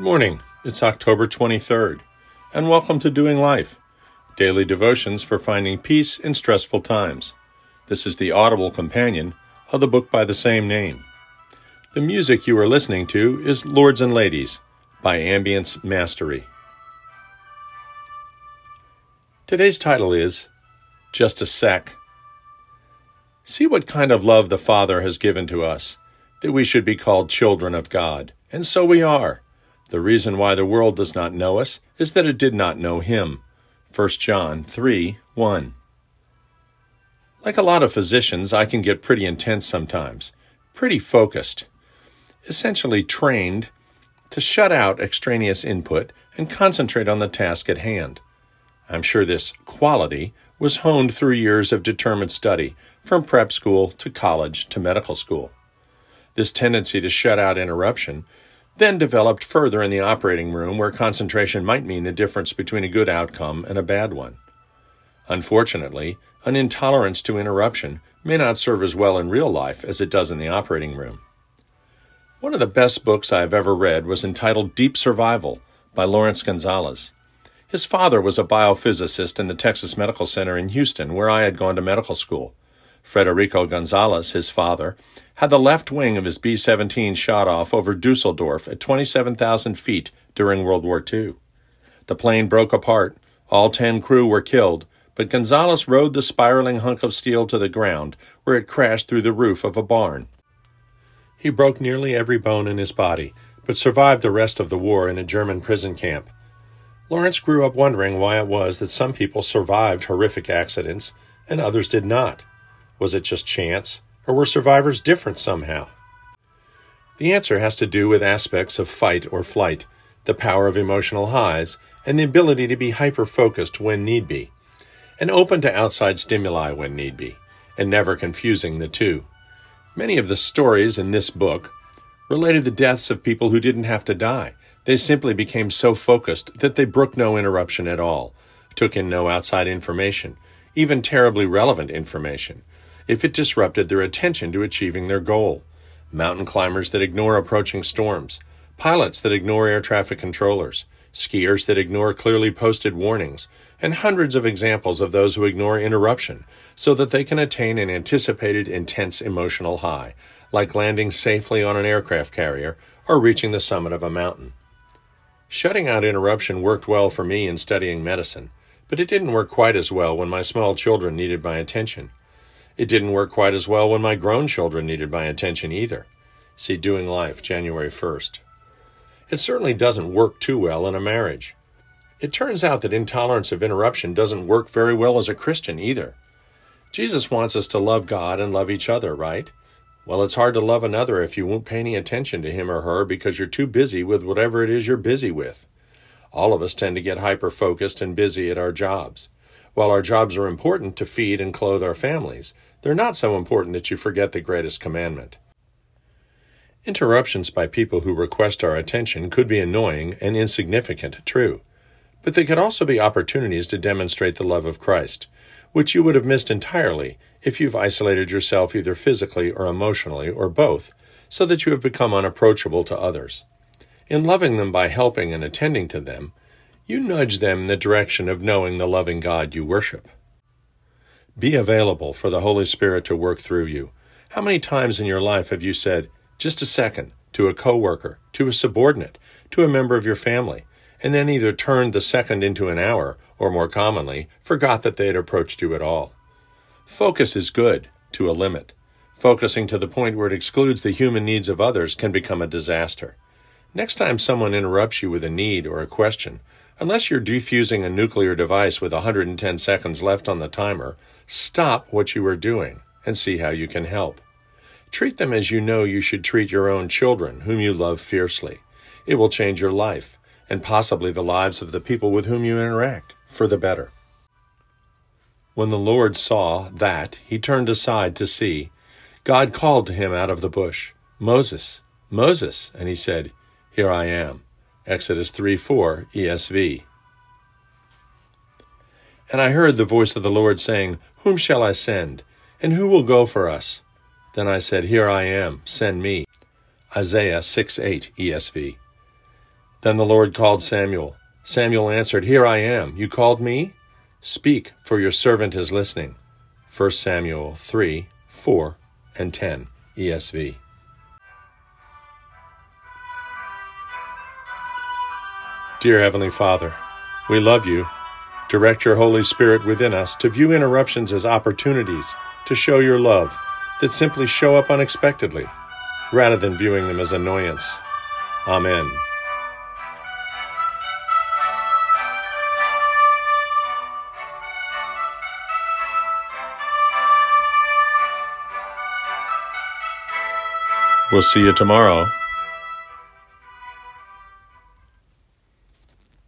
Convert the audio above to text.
morning. It's October 23rd, and welcome to Doing Life, daily devotions for finding peace in stressful times. This is the audible companion of the book by the same name. The music you are listening to is Lords and Ladies by Ambience Mastery. Today's title is Just a Sec. See what kind of love the Father has given to us, that we should be called children of God. And so we are. The reason why the world does not know us is that it did not know him. 1 John 3 1. Like a lot of physicians, I can get pretty intense sometimes, pretty focused, essentially trained to shut out extraneous input and concentrate on the task at hand. I'm sure this quality was honed through years of determined study, from prep school to college to medical school. This tendency to shut out interruption then developed further in the operating room where concentration might mean the difference between a good outcome and a bad one. Unfortunately, an intolerance to interruption may not serve as well in real life as it does in the operating room. One of the best books I have ever read was entitled Deep Survival by Laurence Gonzales. His father was a biophysicist in the Texas Medical Center in Houston, where I had gone to medical school. Frederico Gonzales, his father, had the left wing of his B 17 shot off over Dusseldorf at 27,000 feet during World War II. The plane broke apart, all 10 crew were killed, but Gonzales rode the spiraling hunk of steel to the ground, where it crashed through the roof of a barn. He broke nearly every bone in his body, but survived the rest of the war in a German prison camp. Lawrence grew up wondering why it was that some people survived horrific accidents and others did not. Was it just chance, or were survivors different somehow? The answer has to do with aspects of fight or flight, the power of emotional highs, and the ability to be hyper focused when need be, and open to outside stimuli when need be, and never confusing the two. Many of the stories in this book related the deaths of people who didn't have to die. They simply became so focused that they brooked no interruption at all, took in no outside information, even terribly relevant information, if it disrupted their attention to achieving their goal. Mountain climbers that ignore approaching storms, pilots that ignore air traffic controllers, skiers that ignore clearly posted warnings, and hundreds of examples of those who ignore interruption so that they can attain an anticipated intense emotional high, like landing safely on an aircraft carrier or reaching the summit of a mountain. Shutting out interruption worked well for me in studying medicine, but it didn't work quite as well when my small children needed my attention. It didn't work quite as well when my grown children needed my attention either. See Doing Life, January 1st. It certainly doesn't work too well in a marriage. It turns out that intolerance of interruption doesn't work very well as a Christian either. Jesus wants us to love God and love each other, right? Well, it's hard to love another if you won't pay any attention to him or her because you're too busy with whatever it is you're busy with. All of us tend to get hyper focused and busy at our jobs. While our jobs are important to feed and clothe our families, they're not so important that you forget the greatest commandment. Interruptions by people who request our attention could be annoying and insignificant, true, but they could also be opportunities to demonstrate the love of Christ, which you would have missed entirely if you've isolated yourself either physically or emotionally or both, so that you have become unapproachable to others. In loving them by helping and attending to them, you nudge them in the direction of knowing the loving God you worship. Be available for the Holy Spirit to work through you. How many times in your life have you said, just a second, to a coworker, to a subordinate, to a member of your family, and then either turned the second into an hour, or more commonly, forgot that they had approached you at all? Focus is good, to a limit. Focusing to the point where it excludes the human needs of others can become a disaster. Next time someone interrupts you with a need or a question, Unless you're defusing a nuclear device with 110 seconds left on the timer, stop what you are doing and see how you can help. Treat them as you know you should treat your own children, whom you love fiercely. It will change your life, and possibly the lives of the people with whom you interact, for the better. When the Lord saw that, he turned aside to see. God called to him out of the bush, Moses, Moses, and he said, Here I am. Exodus 3 4 ESV. And I heard the voice of the Lord saying, Whom shall I send? And who will go for us? Then I said, Here I am, send me. Isaiah 6 8 ESV. Then the Lord called Samuel. Samuel answered, Here I am. You called me? Speak, for your servant is listening. 1 Samuel 3, 4, and 10, ESV. Dear Heavenly Father, we love you. Direct your Holy Spirit within us to view interruptions as opportunities to show your love that simply show up unexpectedly, rather than viewing them as annoyance. Amen. We'll see you tomorrow.